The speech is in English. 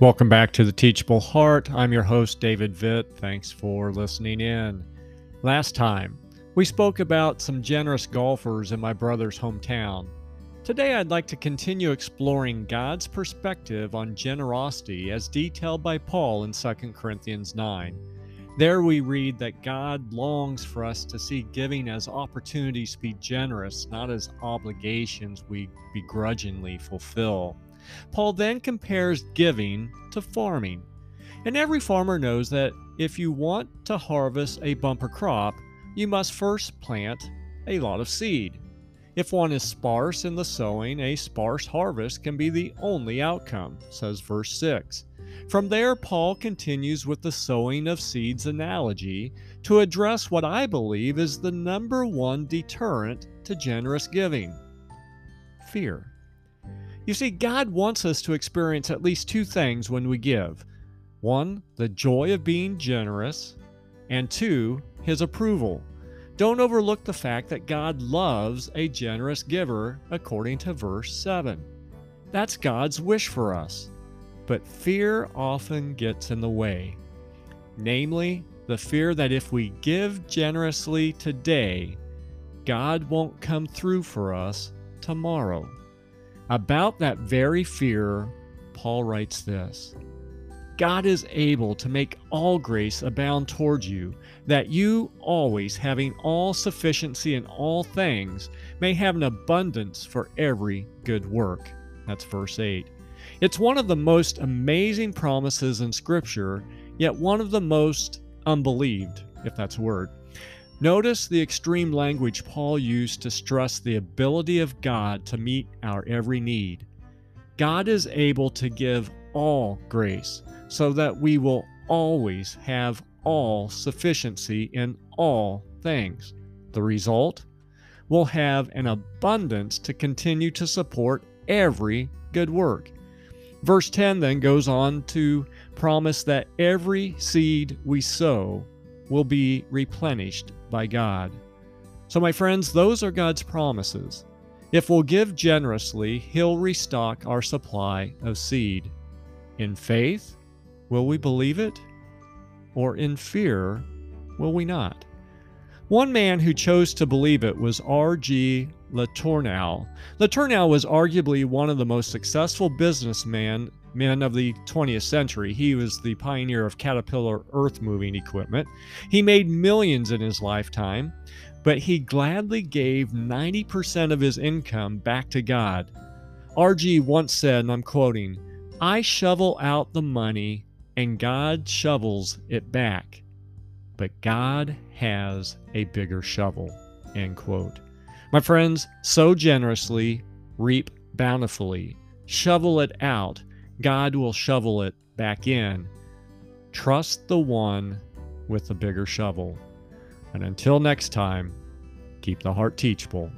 Welcome back to the Teachable Heart. I'm your host, David Vitt. Thanks for listening in. Last time, we spoke about some generous golfers in my brother's hometown. Today, I'd like to continue exploring God's perspective on generosity as detailed by Paul in 2 Corinthians 9. There we read that God longs for us to see giving as opportunities to be generous, not as obligations we begrudgingly fulfill. Paul then compares giving to farming. And every farmer knows that if you want to harvest a bumper crop, you must first plant a lot of seed. If one is sparse in the sowing, a sparse harvest can be the only outcome, says verse 6. From there, Paul continues with the sowing of seeds analogy to address what I believe is the number one deterrent to generous giving fear. You see, God wants us to experience at least two things when we give one, the joy of being generous, and two, his approval. Don't overlook the fact that God loves a generous giver, according to verse 7. That's God's wish for us. But fear often gets in the way. Namely, the fear that if we give generously today, God won't come through for us tomorrow. About that very fear, Paul writes this God is able to make all grace abound towards you, that you, always having all sufficiency in all things, may have an abundance for every good work. That's verse 8. It's one of the most amazing promises in Scripture, yet one of the most unbelieved, if that's a word. Notice the extreme language Paul used to stress the ability of God to meet our every need. God is able to give all grace so that we will always have all sufficiency in all things. The result? We'll have an abundance to continue to support every good work. Verse 10 then goes on to promise that every seed we sow will be replenished by God. So, my friends, those are God's promises. If we'll give generously, He'll restock our supply of seed. In faith, will we believe it? Or in fear, will we not? One man who chose to believe it was R.G. Letourneau. Letourneau was arguably one of the most successful businessmen men of the 20th century. He was the pioneer of Caterpillar earth moving equipment. He made millions in his lifetime, but he gladly gave 90% of his income back to God. RG once said, and I'm quoting, I shovel out the money and God shovels it back, but God has a bigger shovel. End quote. My friends, sow generously, reap bountifully, shovel it out God will shovel it back in. Trust the one with the bigger shovel. And until next time, keep the heart teachable.